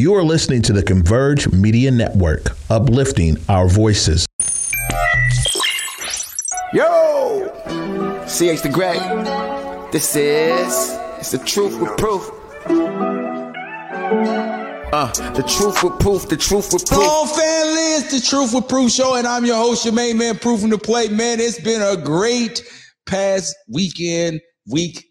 You are listening to the Converge Media Network, uplifting our voices. Yo! CH the Great. This is it's the truth with proof. Uh, the truth with proof, the truth with proof. Hello, family. It's the Truth with Proof show, and I'm your host, your main man, Proofing the Play. Man, it's been a great past weekend, week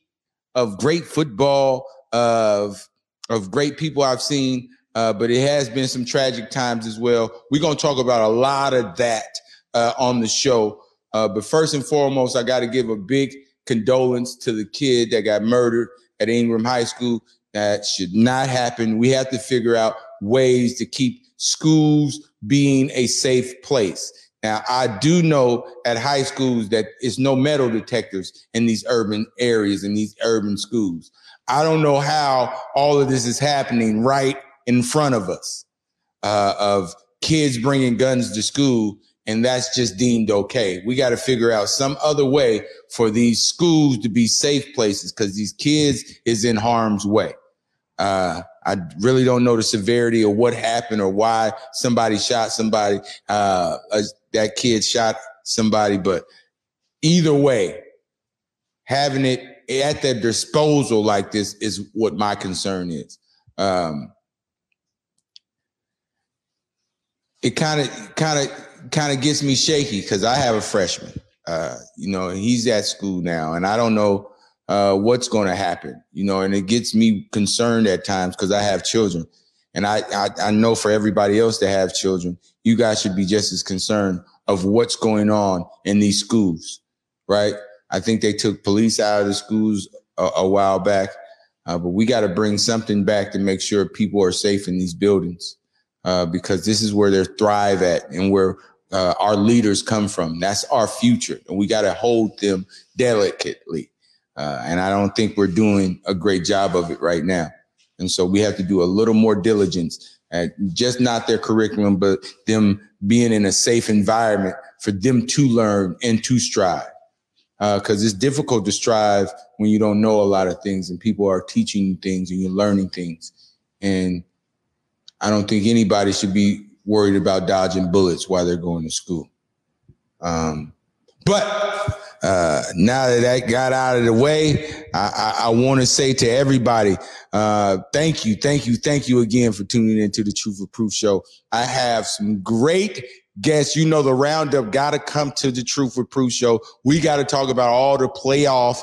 of great football, of of great people I've seen, uh, but it has been some tragic times as well. We're gonna talk about a lot of that uh, on the show. Uh, but first and foremost, I got to give a big condolence to the kid that got murdered at Ingraham High School. That should not happen. We have to figure out ways to keep schools being a safe place. Now, I do know at high schools that it's no metal detectors in these urban areas, in these urban schools. I don't know how all of this is happening right in front of us uh, of kids bringing guns to school and that's just deemed okay. We got to figure out some other way for these schools to be safe places because these kids is in harm's way. Uh, I really don't know the severity of what happened or why somebody shot somebody. Uh, uh, that kid shot somebody, but either way, having it at their disposal like this is what my concern is. Um, it kind of, kind of, kind of gets me shaky because I have a freshman. Uh, you know, he's at school now, and I don't know uh, what's going to happen. You know, and it gets me concerned at times because I have children, and I, I I know for everybody else to have children, you guys should be just as concerned of what's going on in these schools, right? I think they took police out of the schools a, a while back, uh, but we got to bring something back to make sure people are safe in these buildings uh, because this is where they thrive at and where uh, our leaders come from. That's our future, and we got to hold them delicately. Uh, and I don't think we're doing a great job of it right now. And so we have to do a little more diligence at just not their curriculum, but them being in a safe environment for them to learn and to strive. Because uh, it's difficult to strive when you don't know a lot of things and people are teaching you things and you're learning things. And I don't think anybody should be worried about dodging bullets while they're going to school. Um, but uh, now that that got out of the way, I, I, I want to say to everybody, uh, thank you, thank you, thank you again for tuning into the Truth of Proof show. I have some great guests. You know, the roundup got to come to the Truth of Proof show. We got to talk about all the playoff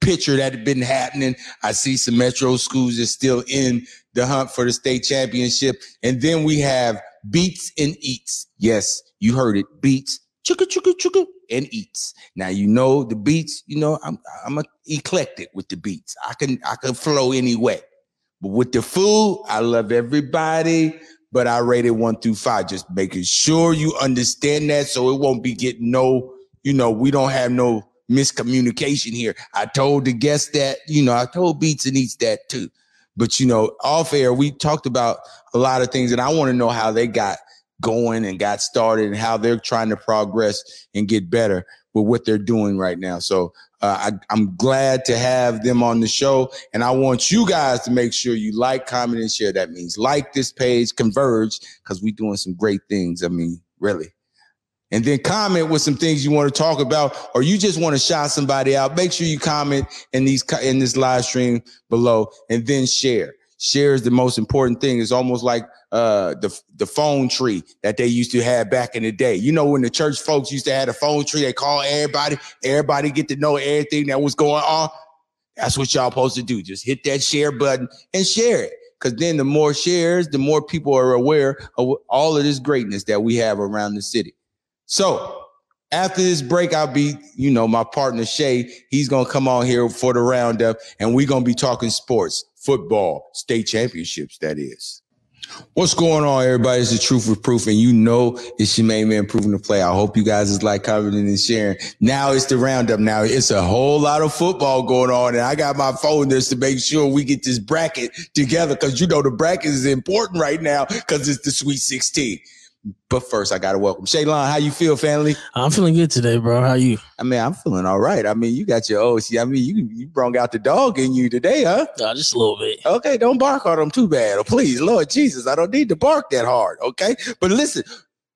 picture that had been happening. I see some metro schools are still in the hunt for the state championship. And then we have beats and eats. Yes, you heard it. Beats, chugga, chugga, chugga, and eats. Now, you know, the beats, you know, I'm, I'm eclectic with the beats. I can, I can flow anyway. But with the food, I love everybody, but I rate it one through five, just making sure you understand that so it won't be getting no, you know, we don't have no miscommunication here. I told the guest that, you know, I told Beats and Eats that too. But you know, off air, we talked about a lot of things, and I want to know how they got going and got started and how they're trying to progress and get better with what they're doing right now. So uh, I, am glad to have them on the show, and I want you guys to make sure you like, comment, and share. That means like this page, converge, because we're doing some great things. I mean, really and then comment with some things you want to talk about, or you just want to shout somebody out. Make sure you comment in these in this live stream below, and then share. Share is the most important thing. It's almost like uh, the the phone tree that they used to have back in the day. You know, when the church folks used to have a phone tree, they call everybody. Everybody get to know everything that was going on. That's what y'all supposed to do. Just hit that share button and share it. Because then the more shares, the more people are aware of all of this greatness that we have around the city. So after this break, I'll be, you know, my partner Shay. He's gonna come on here for the roundup, and we're gonna be talking sports, football, state championships. That is. What's going on, everybody? It's the truth with proof, and you know it's your main man proving the play. I hope you guys is like commenting and sharing. Now it's the roundup. Now it's a whole lot of football going on, and I got my phone just to make sure we get this bracket together because you know the bracket is important right now because it's the Sweet 16. But first, I gotta welcome Shaylon. How you feel, family? I'm feeling good today, bro. How you? I mean, I'm feeling all right. I mean, you got your OC. I mean, you you brought out the dog in you today, huh? Uh, just a little bit. Okay, don't bark on them too bad. Oh, please, Lord Jesus, I don't need to bark that hard. Okay, but listen,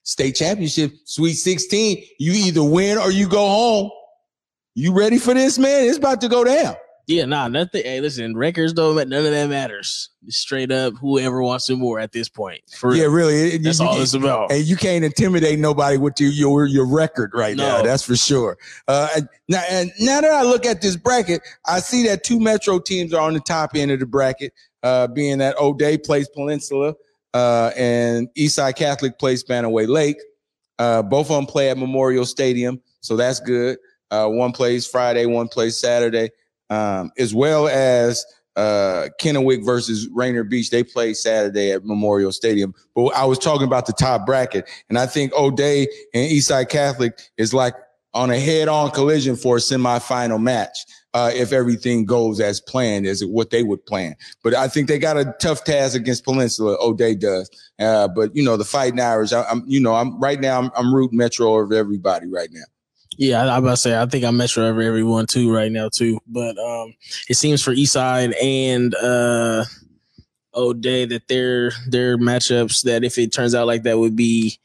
state championship, Sweet 16, you either win or you go home. You ready for this, man? It's about to go down. Yeah, nah, nothing. Hey, listen, records don't none of that matters. Straight up, whoever wants to more at this point. For Yeah, real. really. That's you, all it's about. and you can't intimidate nobody with your your, your record right now. That's for sure. Uh, and now, and now that I look at this bracket, I see that two Metro teams are on the top end of the bracket, uh, being that O'Dea plays Peninsula uh, and Eastside Catholic plays Spanaway Lake. Uh, both of them play at Memorial Stadium, so that's good. Uh, one plays Friday, one plays Saturday, um, as well as uh, Kennewick versus Rainier Beach. They play Saturday at Memorial Stadium. But I was talking about the top bracket, and I think O'Dea and Eastside Catholic is like on a head-on collision for a semifinal match. Uh, if everything goes as planned, as what they would plan. But I think they got a tough task against Peninsula. O'Dea does. Uh, but you know, the Fighting Irish. I, I'm, you know, I'm right now. I'm, I'm rooting Metro over everybody right now. Yeah, I, I'm about to say I think I'm Metro over everyone too right now too. But um it seems for Eastside and uh O'Dea that their their matchups that if it turns out like that would be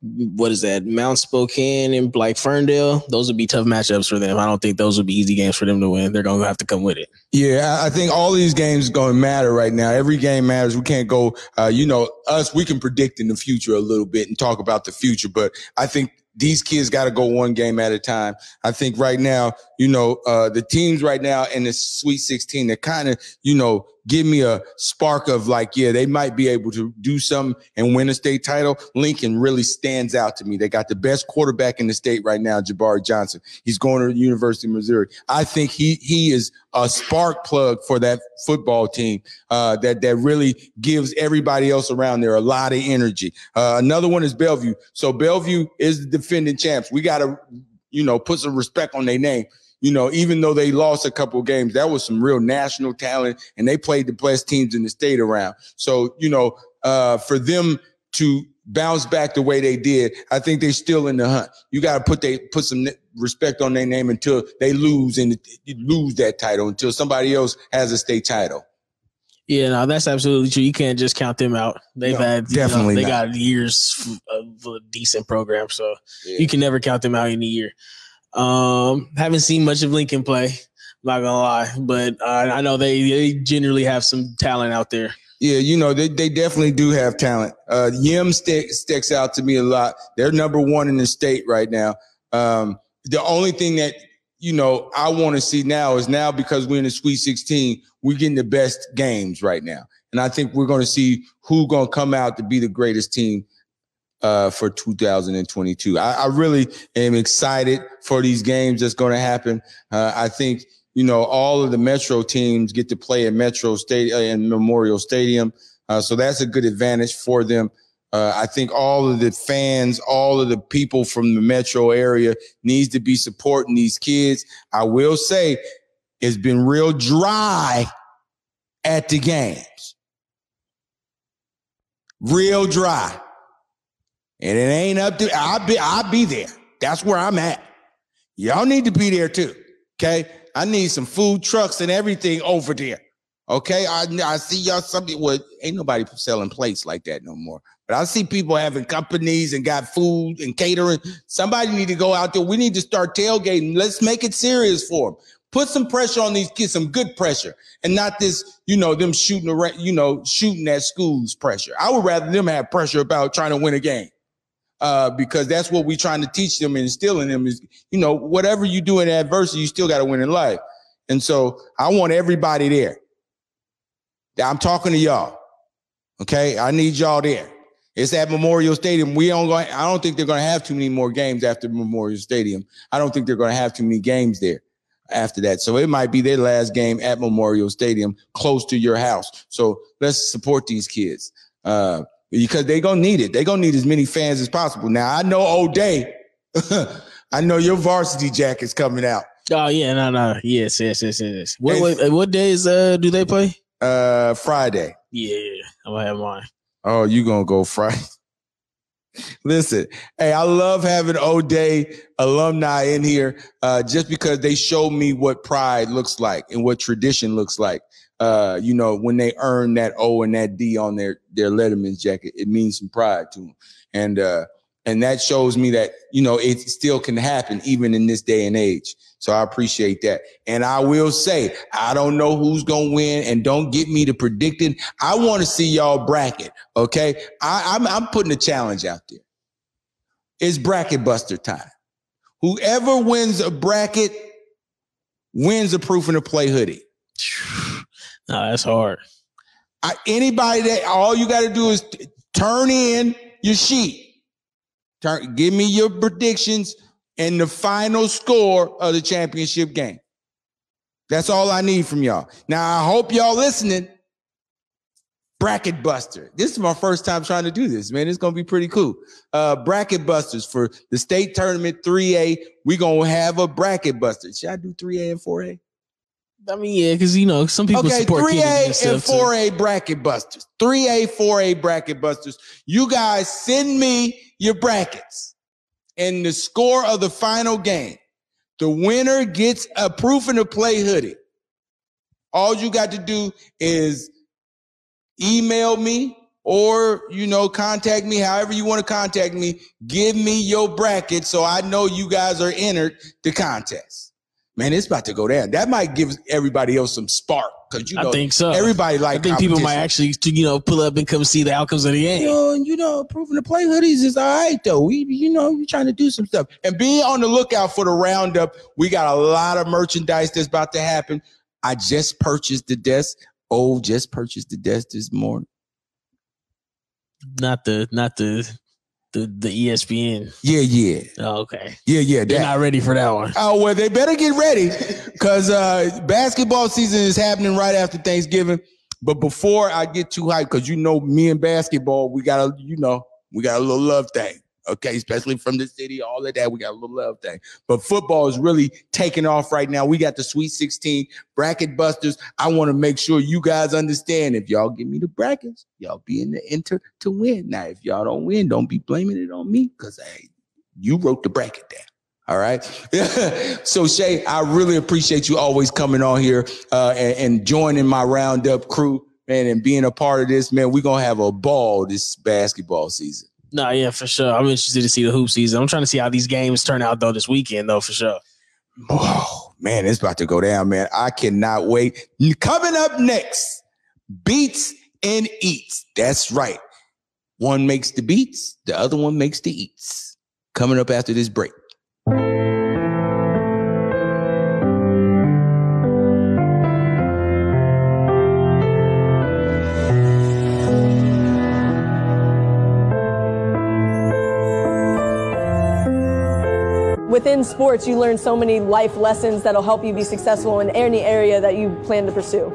what is that Mount Spokane and like Ferndale those would be tough matchups for them. I don't think those would be easy games for them to win. They're gonna have to come with it. Yeah, I I think all these games going to matter right now. Every game matters. We can't go, uh, you know, us, we can predict in the future a little bit and talk about the future, but I think these kids got to go one game at a time. I think right now, you know, uh, the teams right now in the Sweet 16, they're kind of, you know, give me a spark of like, yeah, they might be able to do something and win a state title. Lincoln really stands out to me. They got the best quarterback in the state right now, Jabari Johnson. He's going to the University of Missouri. I think he he is a spark plug for that football team uh, that that really gives everybody else around there a lot of energy. Uh, another one is Bellevue. So Bellevue is the defending champs. We got to, you know, put some respect on their name. You know, even though they lost a couple of games, that was some real national talent, and they played the best teams in the state around. So, you know, uh, for them to bounce back the way they did, I think they're still in the hunt. You got to put they put some respect on their name until they lose and lose that title until somebody else has a state title. Yeah, no, that's absolutely true. You can't just count them out. They've No, had you know, definitely they not. got years of a decent program, so you can never count them out in a year. Um, haven't seen much of Lincoln play, not gonna lie, but uh, I know they they generally have some talent out there. Yeah, you know, they, they definitely do have talent. Uh, Yim stick, sticks out to me a lot. They're number one in the state right now. Um, the only thing that, you know, I want to see now is now because we're in the Sweet 16, we're getting the best games right now. And I think we're going to see who's going to come out to be the greatest team uh, for 2022. I, I really am excited for these games that's going to happen. Uh, I think you know all of the Metro teams get to play at Metro State uh, and Memorial Stadium, uh, so that's a good advantage for them. Uh, I think all of the fans, all of the people from the metro area needs to be supporting these kids. I will say it's been real dry at the games. Real dry. And it ain't up to I'll be I'll be there. That's where I'm at. Y'all need to be there too. Okay. I need some food trucks and everything over there. Okay. I I see y'all something well, ain't nobody selling plates like that no more. But I see people having companies and got food and catering. Somebody need to go out there. We need to start tailgating. Let's make it serious for them. Put some pressure on these kids, some good pressure, and not this, you know, them shooting around, you know, shooting at schools pressure. I would rather them have pressure about trying to win a game. Uh, because that's what we're trying to teach them and instill in them is, you know, whatever you do in adversity, you still got to win in life. And so I want everybody there. I'm talking to y'all. Okay. I need y'all there. It's at Memorial Stadium. We don't go, I don't think they're going to have too many more games after Memorial Stadium. I don't think they're going to have too many games there after that. So it might be their last game at Memorial Stadium, close to your house. So let's support these kids. Uh, because they're gonna need it. They're gonna need as many fans as possible. Now I know O'Dea. I know your varsity jacket's coming out. Oh yeah, no, no, yes, yes, yes, yes. What what, what days uh do they play? Uh Friday. Yeah, I'm gonna have mine. Oh, you gonna go Friday. Listen, hey, I love having O'Dea alumni in here uh, just because they show me what pride looks like and what tradition looks like. Uh, you know, when they earn that O and that D on their their Letterman's jacket, it means some pride to them. And uh, and that shows me that you know it still can happen even in this day and age. So i appreciate that. And i will say i don't know who's gonna win and don't get me to predicting. I want to see y'all bracket okay? I, I'm, I'm putting a challenge out there. It's bracket buster time. Whoever wins a bracket wins a proof in the play hoodie no that's hard I, anybody that all you got to do is t- turn in your sheet Turn, give me your predictions and the final score of the championship game. That's all I need from y'all. Now, I hope y'all listening. Bracket Buster. This is my first time trying to do this, man. It's gonna be pretty cool. Uh, bracket Busters for the state tournament 3A. We're gonna have a bracket buster. Should I do 3A and 4A? I mean, yeah, because you know some people okay, support 3A and 4A bracket busters. 3A, 4A bracket busters. You guys send me your brackets and the score of the final game. The winner gets a proof in the play hoodie. All you got to do is email me or you know contact me however you want to contact me give me your bracket so i know you guys are entered the contest man it's about to go down that might give everybody else some spark because you know, I think so. Everybody like. I think people might actually, you know, pull up and come see the outcomes of the game. You know, you know, proving the play hoodies is all right though. We, you know, we trying to do some stuff and be on the lookout for the roundup. We got a lot of merchandise that's about to happen. I just purchased the desk. Oh, just purchased the desk this morning. Not the, not the the, the ESPN. Yeah, yeah. Oh, okay. Yeah, yeah. They're that. not ready for that one. Oh well, they better get ready because uh, basketball season is happening right after Thanksgiving. But before I get too hyped, because you know me and basketball, we got a you know we got a little love thing. Okay, especially from the city, all of that. We got a little love thing. But football is really taking off right now. We got the Sweet 16 bracket busters. I want to make sure you guys understand if y'all give me the brackets, y'all be in the enter to win. Now, if y'all don't win, don't be blaming it on me because hey, you wrote the bracket down. All right. so Shay, I really appreciate you always coming on here uh, and, and joining my roundup crew, man, and being a part of this, man. We're gonna have a ball this basketball season. No, yeah, for sure. I'm interested to see the hoop season. I'm trying to see how these games turn out though this weekend, though, for sure. Oh man, it's about to go down, man. I cannot wait. Coming up next, beats and eats. That's right. One makes the beats, the other one makes the eats. Coming up after this break. Within sports, you learn so many life lessons that'll help you be successful in any area that you plan to pursue.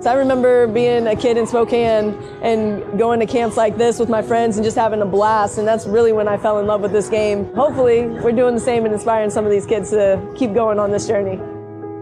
So I remember being a kid in Spokane and going to camps like this with my friends and just having a blast. And that's really when I fell in love with this game. Hopefully, we're doing the same and inspiring some of these kids to keep going on this journey.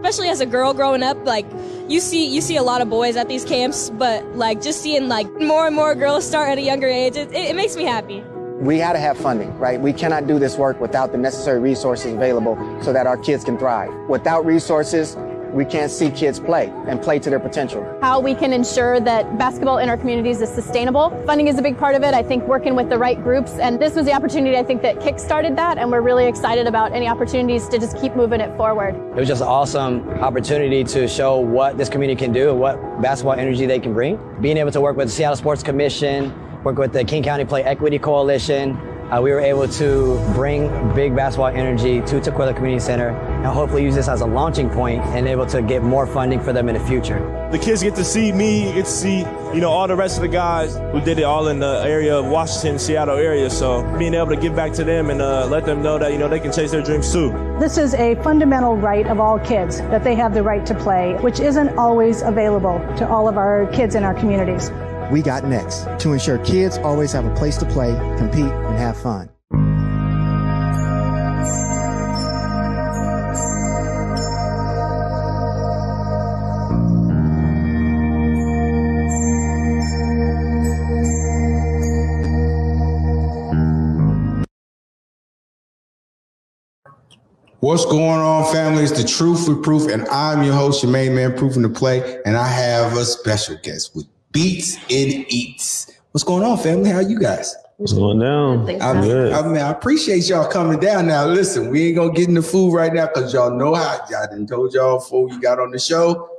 Especially as a girl growing up, like you see, you see a lot of boys at these camps, but like just seeing like more and more girls start at a younger age, it, it, it makes me happy we had to have funding, right? We cannot do this work without the necessary resources available so that our kids can thrive. Without resources, we can't see kids play and play to their potential. How we can ensure that basketball in our communities is sustainable. Funding is a big part of it. I think working with the right groups. And this was the opportunity I think that kick-started that. And we're really excited about any opportunities to just keep moving it forward. It was just an awesome opportunity to show what this community can do, and what basketball energy they can bring. Being able to work with the Seattle Sports Commission, work with the King County Play Equity Coalition. Uh, we were able to bring big basketball energy to Tukwila Community Center and hopefully use this as a launching point and able to get more funding for them in the future. The kids get to see me, get to see, you know, all the rest of the guys who did it all in the area of Washington, Seattle area. So being able to give back to them and uh, let them know that, you know, they can chase their dreams too. This is a fundamental right of all kids that they have the right to play, which isn't always available to all of our kids in our communities we got next to ensure kids always have a place to play, compete, and have fun. What's going on, family? It's the Truth with Proof, and I'm your host, your main man, Proofing the Play, and I have a special guest with Beats and Eats. What's going on, family? How you guys? What's going down? I mean, I mean, I appreciate y'all coming down. Now, listen, we ain't gonna get in the food right now because y'all know how I didn't told y'all before you got on the show.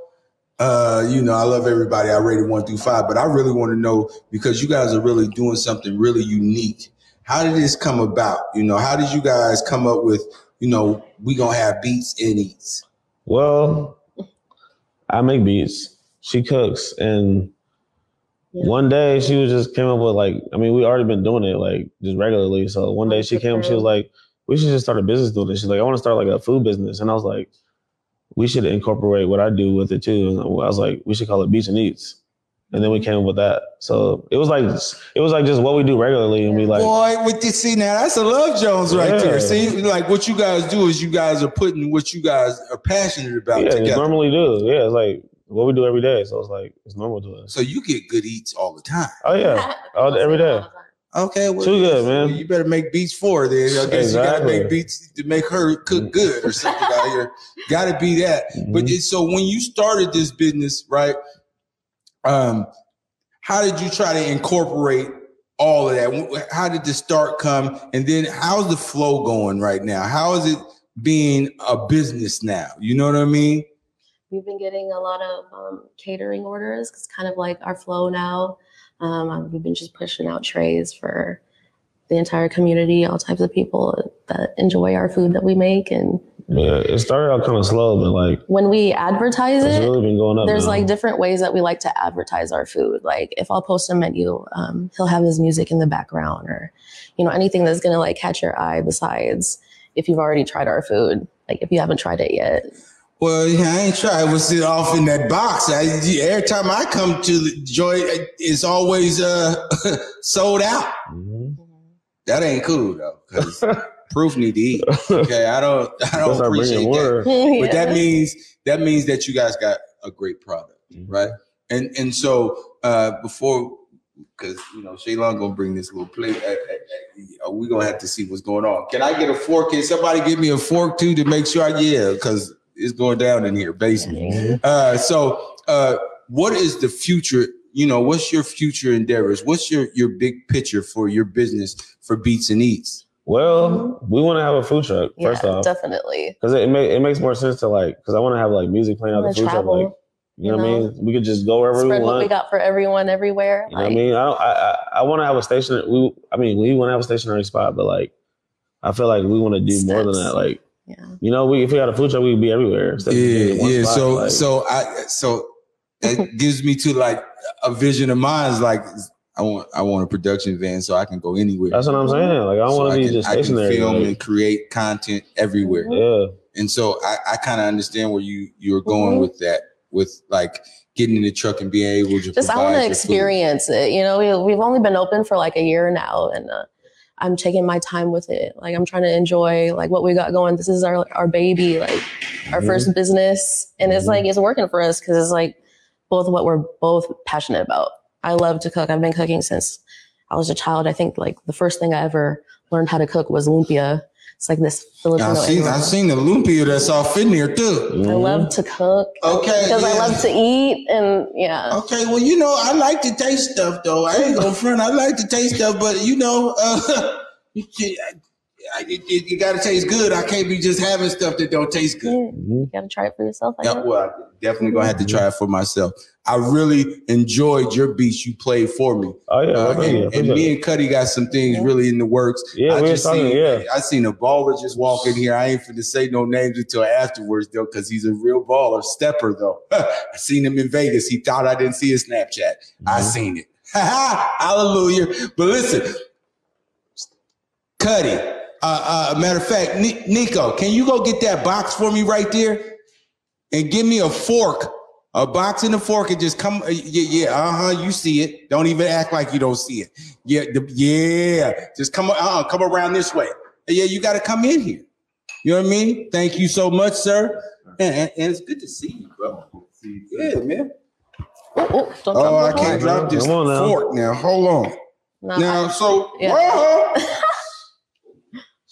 Uh, you know, I love everybody. I rated one through five, but I really want to know because you guys are really doing something really unique. How did this come about? You know, how did you guys come up with, you know, we gonna have beats and eats? Well, I make beats. She cooks, and one day she was just came up with like, I mean, we already been doing it like just regularly. So one day she came, she was like, we should just start a business doing this. She's like, I want to start like a food business, and I was like, we should incorporate what I do with it too. And I was like, we should call it Beats and Eats. And then we mm-hmm. came up with that. So it was like it was like just what we do regularly, and we like Boy, with you see now that's a Love Jones right Yeah. there. See, like what you guys do is you guys are putting what you guys are passionate about yeah, we together. normally do. Yeah, it's like what we do every day. So it's like it's normal to us. So you get good eats all the time. Oh yeah, all, every day. Okay, well, Too good, man. well, you better make beats for her then. I guess you gotta make beats to make her cook good or something out here. Gotta be that. But Mm-hmm. it, so when you started this business, right? Um, how did you try to incorporate all of that? How did the start come? And then how's the flow going right now? How is it being a business now? You know what I mean? We've been getting a lot of um, catering orders. It's kind of like our flow now. Um, we've been just pushing out trays for the entire community, all types of people that enjoy our food that we make. And Yeah, it started out kind of slow, but like when we advertise it's it, really been going up. there's now. like different ways that we like to advertise our food. Like if I'll post a menu, um, he'll have his music in the background or, you know, anything that's gonna like catch your eye besides if you've already tried our food. Like if you haven't tried it yet. Well, yeah, I ain't tried. What's it off in that box? I, every time I come to the joy, it's always uh sold out. Mm-hmm. That ain't cool though, because proof need to eat. Okay, I don't, I don't That's our appreciate bringing that. word. But that means that means that you guys got a great product, Mm-hmm. right? And and so uh before, because you know Shaylon gonna bring this little plate. Uh, uh, we gonna have to see what's going on. Can I get a fork? Can somebody give me a fork too to make sure? I, yeah, because it's going down in here, basement. Uh, so, uh, what is the future? You know, what's your future endeavors? What's your your big picture for your business for Beats and Eats? Well, we want to have a food truck first yeah, off, definitely. because it, ma- it makes more sense to like because I want to have like music playing out the Wanna food truck. Like, you know, you what I mean? We could just go wherever we Spread what want. we got for everyone everywhere. You know what I mean? I don't. I I, I want to have a station. We. I mean, we want to have a stationary spot, but like, I feel like we want to do more than that. Like, you know, we if we had a food truck, we'd be everywhere. instead Yeah, yeah. spot, So, like- so I, so that gives me to like a vision of mine. Is like I want, I want a production van so I can go anywhere. That's what I'm saying. Like, I don't So wanna be can- just I can film like- and create content everywhere. Yeah. And so I, I kind of understand where you you're going Mhm. with that, with like getting in the truck and being able to just I want to your food. experience it. You know, we, we've only been open for like a year now, and uh, I'm taking my time with it. Like I'm trying to enjoy like what we got going. This is our our baby, like our Mm-hmm. Mhm. first business, and it's like it's working for us because it's like both what we're both passionate about. I love to cook. I've been cooking since I was a child. I think like the first thing I ever learned how to cook was lumpia. It's like this Filipino. I've seen, I've seen the lumpia that's off in there too. I love to cook. Okay, Because I love to eat and yeah. Okay, well, you know, I like to taste stuff though. I ain't gonna front. I like to taste stuff, but you know, uh, I- it, it, you gotta taste good. I can't be just having stuff that don't taste good. You gotta try it for yourself. I Yeah, guess. well, I definitely gonna have to try it for myself. I really enjoyed your beats you played for me. Oh yeah, Uh, and, you. and me and Cuddy got some things really in the works. Yeah, I we just talking, seen, yeah. I seen a baller just walk in here. I ain't finna say no names until afterwards though, because he's a real baller. Stepper though. I seen him in Vegas. He thought I didn't see his Snapchat. I Mm-hmm. seen it. Hallelujah. But listen, Cuddy. Uh, uh, matter of fact, Ni- Nico, can you go get that box for me right there and give me a fork, a box and a fork, and just come. uh, yeah, yeah, uh huh. You see it. Don't even act like you don't see it. Yeah, the, yeah. Just come. Uh, come around this way. Yeah, you got to come in here. You know what I mean? Thank you so much, sir. And, and- and it's good to see you, bro. Yeah, man. don't Oh, I can't drop this Come on now. fork now. Hold on. No, now, I- so yeah.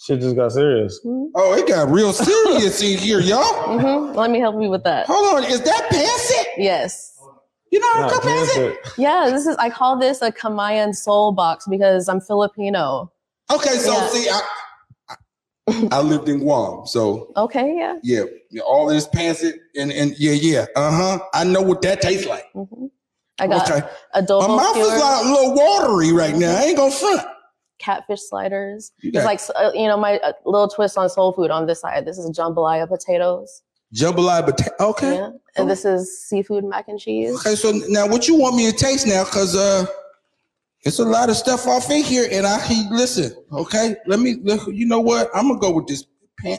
whoa. Shit just got serious. Oh, it got real serious in here, y'all. hmm Let me help you with that. Hold on, is that pancit? Yes. You know how to cook pancit? Yeah, this is I call this a Kamayan soul box because I'm Filipino. Okay, so Yeah. see, I, I I lived in Guam, so Okay, yeah. yeah, yeah, all this pancit and and yeah, yeah, uh huh. I know what that tastes like. I got Okay. adobo My mouth is like a little watery right now. I ain't gonna front. Catfish sliders. You It's like uh, you know my uh, little twist on soul food on this side. This is jambalaya potatoes. Jambalaya potato. Okay. Yeah. And this is seafood mac and cheese. Okay, so now what you want me to taste now? Cause uh, it's a lot of stuff off in here, and I he listen. Okay, let me. Look, you know what? I'm gonna go with this pan.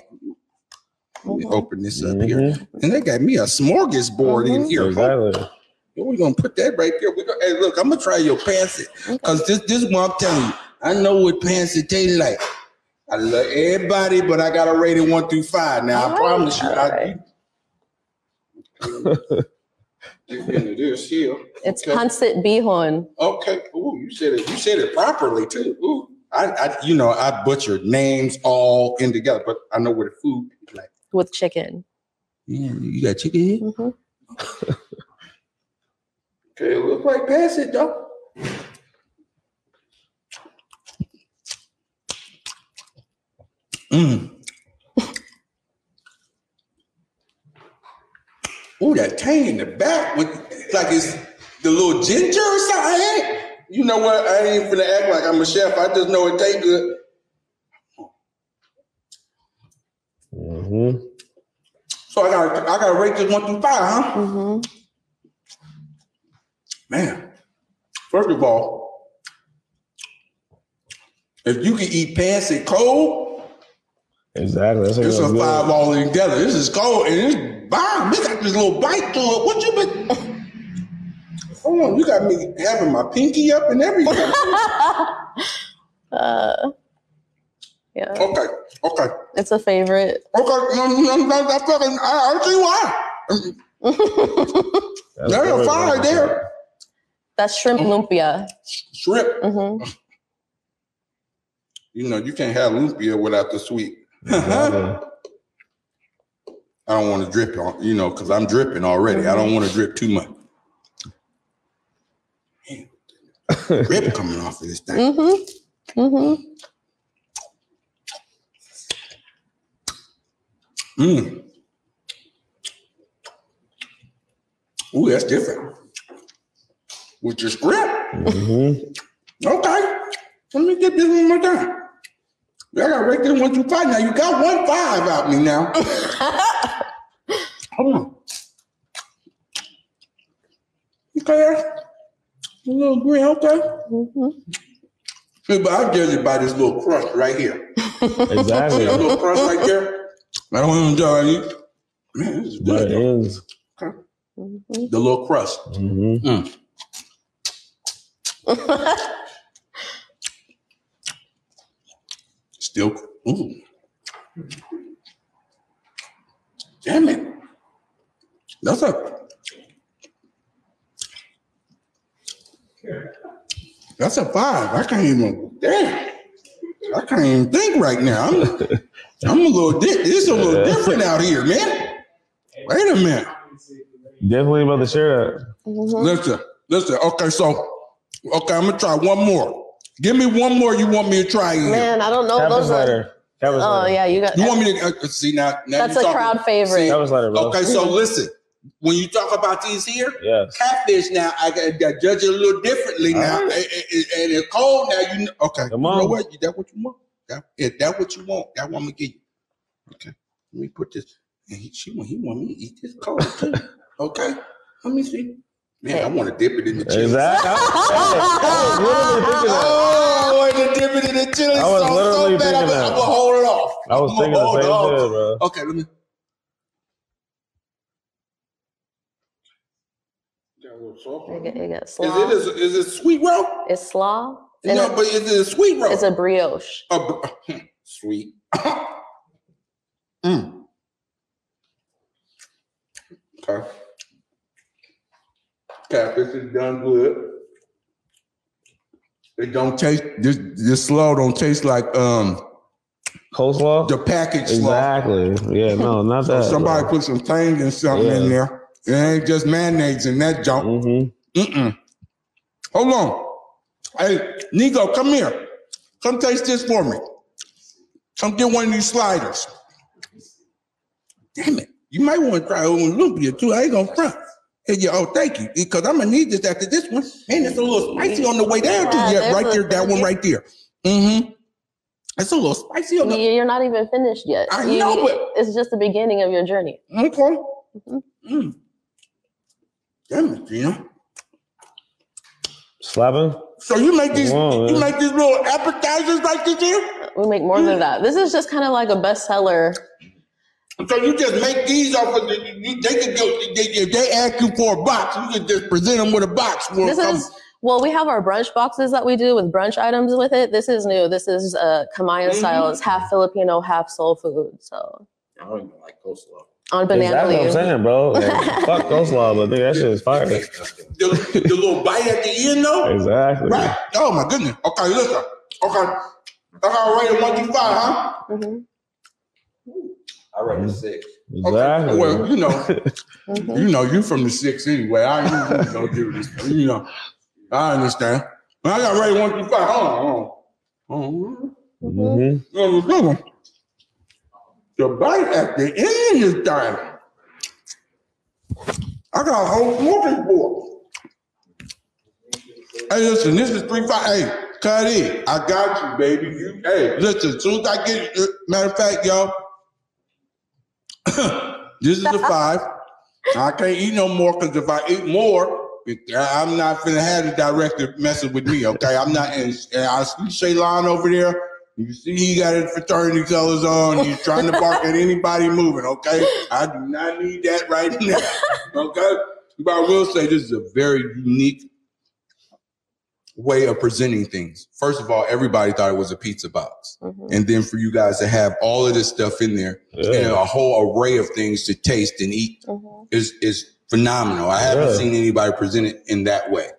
Let me open this up here, and they got me a smorgasbord in here. Exactly. We're gonna put that right there. We go, hey, look, I'm gonna try your pancit because this this one I'm telling you, I know what pancit tastes like. I love everybody, but I got a rating one through five. Now I promise you, I get into this here. It's Okay. pancit bihon Okay. Ooh, you said it. You said it properly too. Ooh, I, I, you know, I butchered names all in together, but I know what the food is like. with chicken. Yeah, you got chicken here. Mhm. Okay, it looks like pass it though. Mm. Ooh, that tang in the back with like it's the little ginger or something. Hey, You know what? I ain't even finna act like I'm a chef. I just know it tastes good. Mm-hmm. So I got I got to rate this one through five, huh? Mm-hmm. Man, first of all, if you can eat pancit cold, Exactly. That's what it's a was five good. all together. This is cold and it's bomb. This got this little bite to it. What you been? Hold on, you got me having my pinky up and everything. Uh, yeah. okay, okay, It's a favorite. okay. No, no, no, no, fucking, I, I see why. There's a fire there. That's shrimp lumpia. Shrimp. Mm-hmm. You know, you can't have lumpia without the sweet. I don't want to drip on, you know, because I'm dripping already. I don't want to drip too much. Man, drip coming off of this thing. Mm-hmm. Mm-hmm. Mm. Ooh, that's different. With your script. Mm-hmm. Okay. Let me get this one more time. I gotta rate this one through five. Now you got one five out me now. Hold on. Okay. A little green, okay. Yeah, but I judge it by this little crust right here. Exactly. See that little crust right there? I don't want to enjoy it. Man, this is But good. it though. ends. The little crust. Mm-hmm. Mm. Still, ooh. Damn it. That's a that's a five. I can't even damn. I can't even think right now. I'm I'm a little di- this is a little different out here, man. Wait a minute. Definitely about to share that. Mm-hmm. Listen, listen. Okay, so okay, I'm gonna try one more. Give me one more you want me to try in here. Man, I don't know. Cabbage Those are. slider. Cabbage Oh slider. yeah, you got. You want me to uh, see now? now That's a talking- crowd favorite. Cabbage slider, bro. Okay, so listen. When you talk about these here, Yes. catfish now, I got I judge it a little differently now, All and, right. and- and it's cold now. You know, okay? Come on. You know on. what? That what you want? That, if that what you want, that what I'm gonna give you. Okay, let me put this. And he, she want he want me to eat this cold too. Okay, let me see. Man, I want to dip it in the chili. Exactly. I was literally thinking that. Oh, I want to dip it in the chili I was sauce so literally bad. I'm, thinking gonna- I'm gonna hold it off. I was I'm thinking the same it off. shit, bro. Okay, let me. Got a little salt You on get, it. you get Is it is, is it sweet roll? It's slaw. And No, it- but is it a sweet roll? it's a brioche. A br- sweet. mm. Okay. Catfish is done good. It don't taste this this slaw don't taste like um Coleslaw? The package Exactly. Yeah, no, not So that. somebody put some tang and something in there. It ain't just mayonnaise in that junk. Mm-hmm. Mm-mm. Hold on. Hey, Nico, come here. Come taste this for me. Come get one of these sliders. Damn it. You might want to try Olympia too. I ain't gonna front. Hey, yeah, oh, thank you. Because I'm gonna need this after this one. Man, it's a little spicy on the way down too. Yeah, Yeah, right there, that one right there. Mm-hmm. It's a little spicy on the You- You're not even finished yet. I You- know, but- it's just the beginning of your journey. Okay. Mm. Damn it, Gina. Slapping? So you make these Wow, you make these little appetizers like this here? We make more than that. This is just kind of like a bestseller. So you just make these off of the, you, they could go they, if they ask you for a box, you could just present them with a box. For This is well, we have our brunch boxes that we do with brunch items with it. This is new. This is uh, Kamayan style. It's half Filipino, half soul food. So I don't even like coleslaw. on banana That's what I'm saying, bro. Like, fuck coleslaw, but nigga, that shit is fire. The, the little bite at the end though? Exactly. Right. Oh my goodness. Okay, listen. Okay. I got rate one through five, huh? Mm-hmm. I rate a six. Exactly. Well, you know, you know, you from the six anyway. I usually don't do this. You know, I understand. But I got rated one through five. Hold on, hold on. Mm-hmm. Hold on. Hold on. The bite at the end is dying. I got a whole smorgasbord. Hey, listen, this is three five. Hey, cut it. I got you, baby. You, hey, listen. As soon as I get matter of fact, y'all, this is a five. I can't eat no more because if I eat more, I'm not gonna have the director messing with me. Okay, I'm not. And, I see Shaylon over there. You see, he got his fraternity colors on. He's trying to bark at anybody moving. Okay, I do not need that right now. Okay, but I will say this is a very unique way of presenting things. First of all, everybody thought it was a pizza box. Mm-hmm. And then for you guys to have all of this stuff in there and a whole array of things to taste and eat mm-hmm. is is phenomenal. I haven't Yeah. seen anybody present it in that way.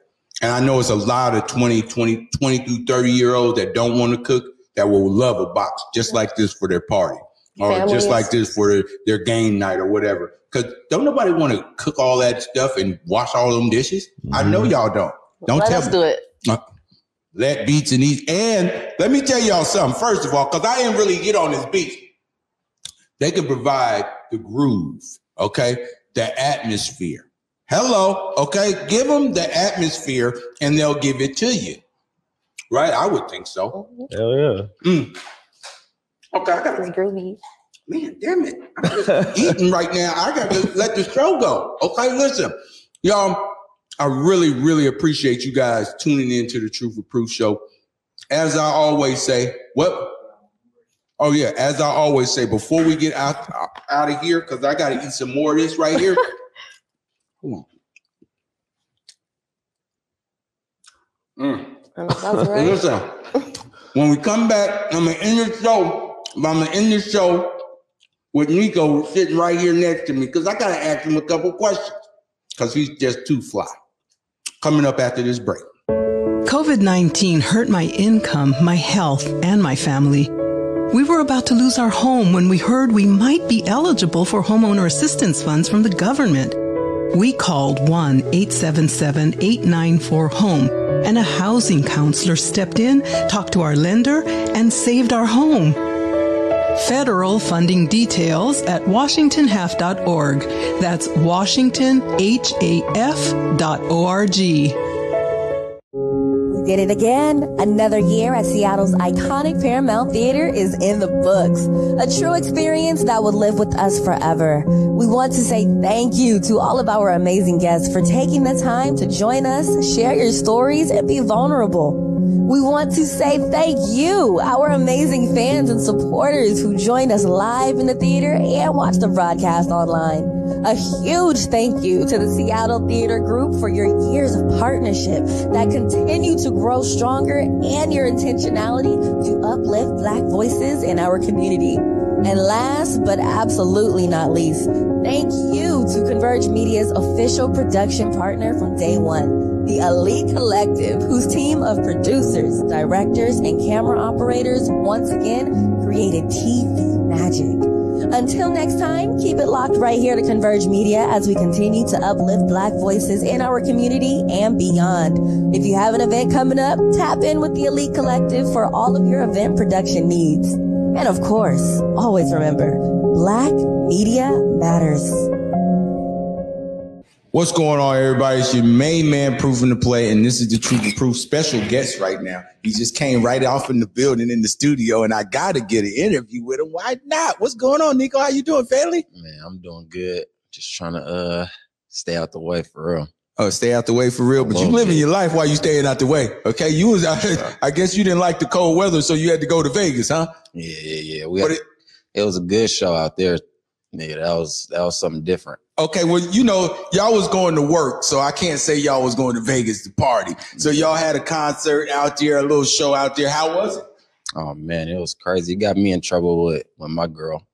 And I know it's a lot of 20, 20, 20 through 30 year olds that don't want to cook that will love a box just like this for their party or just like this for their, their game night or whatever. Cause don't nobody want to cook all that stuff and wash all them dishes. I know mm-hmm. y'all don't. Don't Let tell us me. do it. Uh, let beats and eats. And let me tell y'all something, first of all, because I didn't really get on this beat. They can provide the groove, okay? The atmosphere. Hello, okay? Give them the atmosphere and they'll give it to you. Right? I would think so. Hell yeah. Mm. Okay, I got It's groovy. Man, damn it. I'm just eating right now. I got to let the show go. Okay, listen. Y'all, I really, really appreciate you guys tuning in to the Truth with Proof show. As I always say, what? Oh, yeah. As I always say, before we get out, out of here, because I got to eat some more of this right here. Hold on. Mm. Right. Listen, when we come back, I'm gonna end the show. I'm gonna end the show with Nico sitting right here next to me because I gotta ask him a couple questions because he's just too fly. Coming up after this break. COVID 19 hurt my income, my health, and my family. We were about to lose our home when we heard we might be eligible for homeowner assistance funds from the government. We called 1 877 894 HOME, and a housing counselor stepped in, talked to our lender, and saved our home. Federal funding details at washingtonhaf.org. That's washingtonhaf.org. We did it again. Another year at Seattle's iconic Paramount Theater is in the books. A true experience that will live with us forever. We want to say thank you to all of our amazing guests for taking the time to join us, share your stories, and be vulnerable. We want to say thank you, our amazing fans and supporters who joined us live in the theater and watched the broadcast online. A huge thank you to the Seattle Theater Group for your years of partnership that continue to grow stronger and your intentionality to uplift Black voices in our community. And last but absolutely not least, thank you to Converge Media's official production partner from day one. The Elite Collective, whose team of producers, directors, and camera operators once again created TV magic. Until next time, keep it locked right here to Converge Media as we continue to uplift Black voices in our community and beyond. If you have an event coming up, tap in with the Elite Collective for all of your event production needs. And of course, always remember, Black Media Matters. What's going on, everybody? It's your main man proving the play, and this is the Truth and Proof special guest right now. He just came right off in the building in the studio, and I got to get an interview with him. Why not? What's going on, Nico? How you doing, family? Man, I'm doing good. Just trying to uh stay out the way for real. Oh, stay out the way for real. But you living your life while you staying out the way. Okay, you was. I guess you didn't like the cold weather, so you had to go to Vegas, huh? Yeah, yeah, yeah. We had, it, was a good show out there. Nigga, that was that was something different. Okay, well, you know, y'all was going to work, so I can't say y'all was going to Vegas to party. So y'all had a concert out there, a little show out there. How was it? Oh man, it was crazy. It got me in trouble with with my girl.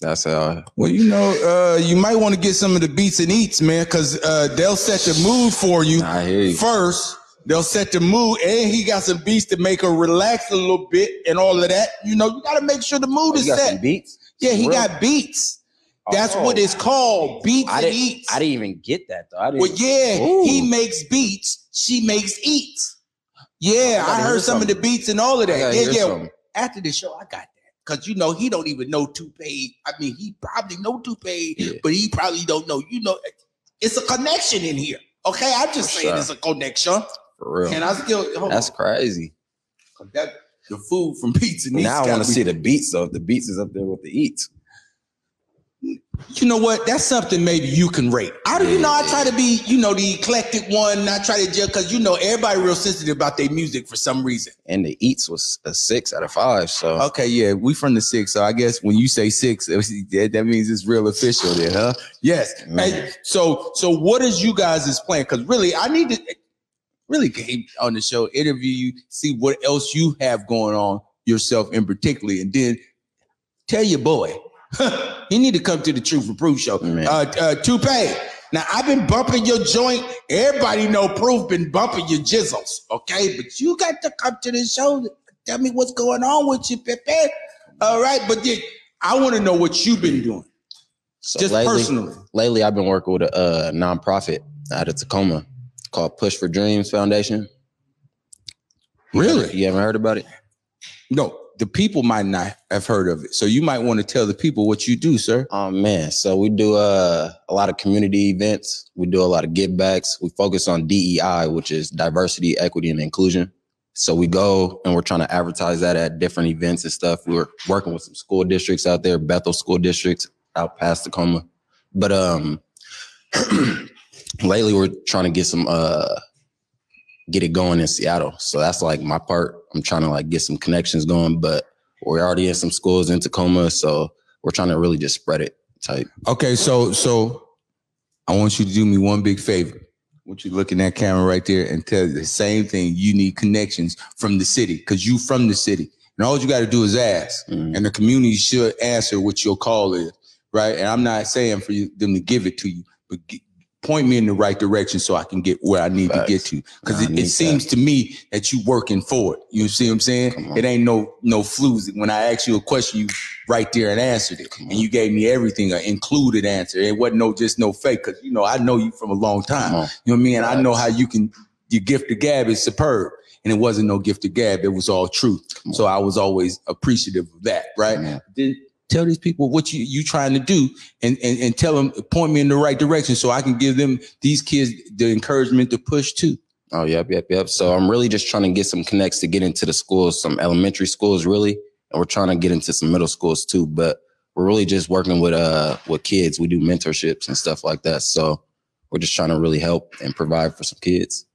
That's how. Well, you know, uh, you might want to get some of the beats and eats, man, because uh, they'll set the mood for you, I hear you. first. They'll set the mood, and he got some beats to make her relax a little bit and all of that. You know, you got to make sure the mood Oh, is got set. some beats? Yeah, he real? got beats. That's Oh. what it's called, beats I and didn't, eats. I didn't even get that though. I didn't. Well, yeah, Ooh. he makes beats, she makes eats. Yeah, I I, heard hear some of the beats and all of that. Yeah, yeah. something. After the show, I got. Cause you know he don't even know Toupee. I mean, he probably know Toupee, but he probably don't know. You know, it's a connection in here. Okay, I'm just For saying sure. it's a connection. For real. And I still That's on. crazy. that the food from pizza. Needs Now I want gotta see the beats though. The beats is up there with the eats. You know what? That's something maybe you can rate. I do, you know, I try to be, you know, the eclectic one. I try to just because you know everybody real sensitive about their music for some reason. And the eats was a six out of five. So Okay, yeah, we from the six, so I guess when you say six, that means it's real official, then, huh? Yes. Mm. Hey, so, so what is you guys is playing? Because really, I need to really came on the show, interview you, see what else you have going on yourself in particularly, and then tell your boy he need to come to the Truth and Proof show. Uh, uh, Toupee. Now I've been bumping your joint. Everybody know Proof been bumping your jizzles, okay? But you got to come to the show. Tell me what's going on with you, Pepe. All right, but then I want to know what you've been doing. So Just lately, personally. Lately, I've been working with a uh, nonprofit out of Tacoma called Push for Dreams Foundation. You Really? you haven't heard about it? No, the people might not have heard of it. So you might want to tell the people what you do, sir. Oh man, so we do uh, a lot of community events. We do a lot of give backs. We focus on DEI, which is diversity, equity, and inclusion. So we go and we're trying to advertise that at different events and stuff. We're working with some school districts out there, Bethel school districts out past Tacoma. But um lately we're trying to get some uh get it going in Seattle. So that's like my part. I'm trying to like get some connections going, but we're already in some schools in Tacoma, so we're trying to really just spread it type. Okay, so so I want you to do me one big favor. I want you to look in that camera right there and tell the same thing. You need connections from the city because you from the city. And all you got to do is ask. Mm-hmm. And the community should answer what your call is, right? And I'm not saying for you, them to give it to you, but point me in the right direction so I can get where I need to get to. Because it, it seems to me that you working for it. You see what I'm saying? It ain't no no flus. When I asked you a question, you right there and answered it, and you gave me everything, an included answer. It wasn't no just no fake. Because you know I know you from a long time. You know what I mean? And I know how you can. Your gift of gab is superb, and it wasn't no gift of gab. It was all truth. So I was always appreciative of that. Right? Then tell these people what you you trying to do, and and and tell them point me in the right direction so I can give them these kids the encouragement to push too. Oh, yep, yep, yep. So I'm really just trying to get some connects to get into the schools, some elementary schools, really, and we're trying to get into some middle schools too. But we're really just working with uh with kids. We do mentorships and stuff like that. So we're just trying to really help and provide for some kids.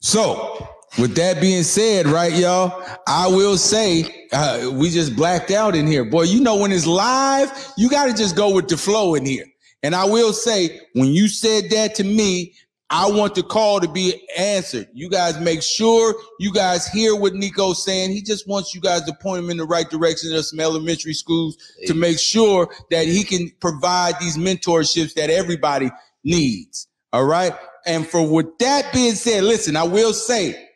So, with that being said, right, y'all, I will say uh, we just blacked out in here. Boy, you know, when it's live, you got to just go with the flow in here. And I will say, when you said that to me, I want the call to be answered. You guys make sure you guys hear what Nico's saying. He just wants you guys to point him in the right direction of some elementary schools to make sure that he can provide these mentorships that everybody needs. All right. And for with that being said, listen, I will say,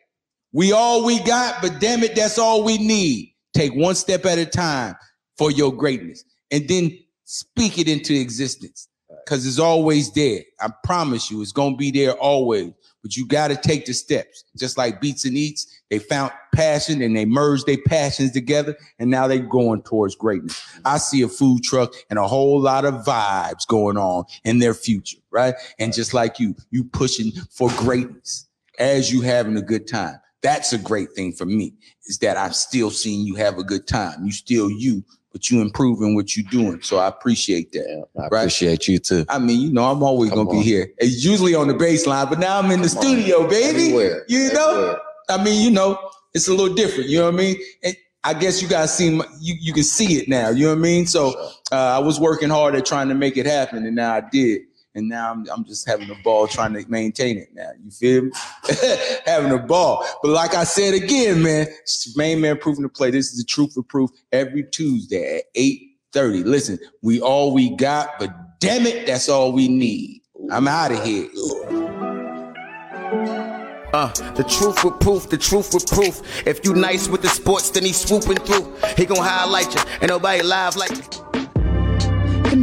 we all we got, but damn it, that's all we need. Take one step at a time for your greatness, and then speak it into existence. Cause it's always there. I promise you, it's gonna be there always. But you gotta take the steps. Just like Beats and Eats, they found passion and they merged their passions together, and now they're going towards greatness. I see a food truck and a whole lot of vibes going on in their future, right? And just like you, you pushing for greatness as you having a good time. That's a great thing for me, is that I'm still seeing you have a good time. You still you, but you improving what you're doing. So I appreciate that. I appreciate you too. I mean, you know, I'm always Come gonna on. be here. It's usually on the baseline, but now I'm in the studio, baby. Everywhere. You know, I mean, you know, it's a little different. You know what I mean? And I guess you guys see my, you you can see it now. You know what I mean? So uh, I was working hard at trying to make it happen, and now I did. And now I'm, I'm just having a ball trying to maintain it now. You feel me? having a ball. But like I said again, man, main man proving to play. This is the truth for proof every Tuesday at 8:30. Listen, we all we got, but damn it, that's all we need. I'm out of here. Uh, the truth with proof, the truth with proof. If you nice with the sports, then he swooping through. He gon' highlight you, and nobody live like you.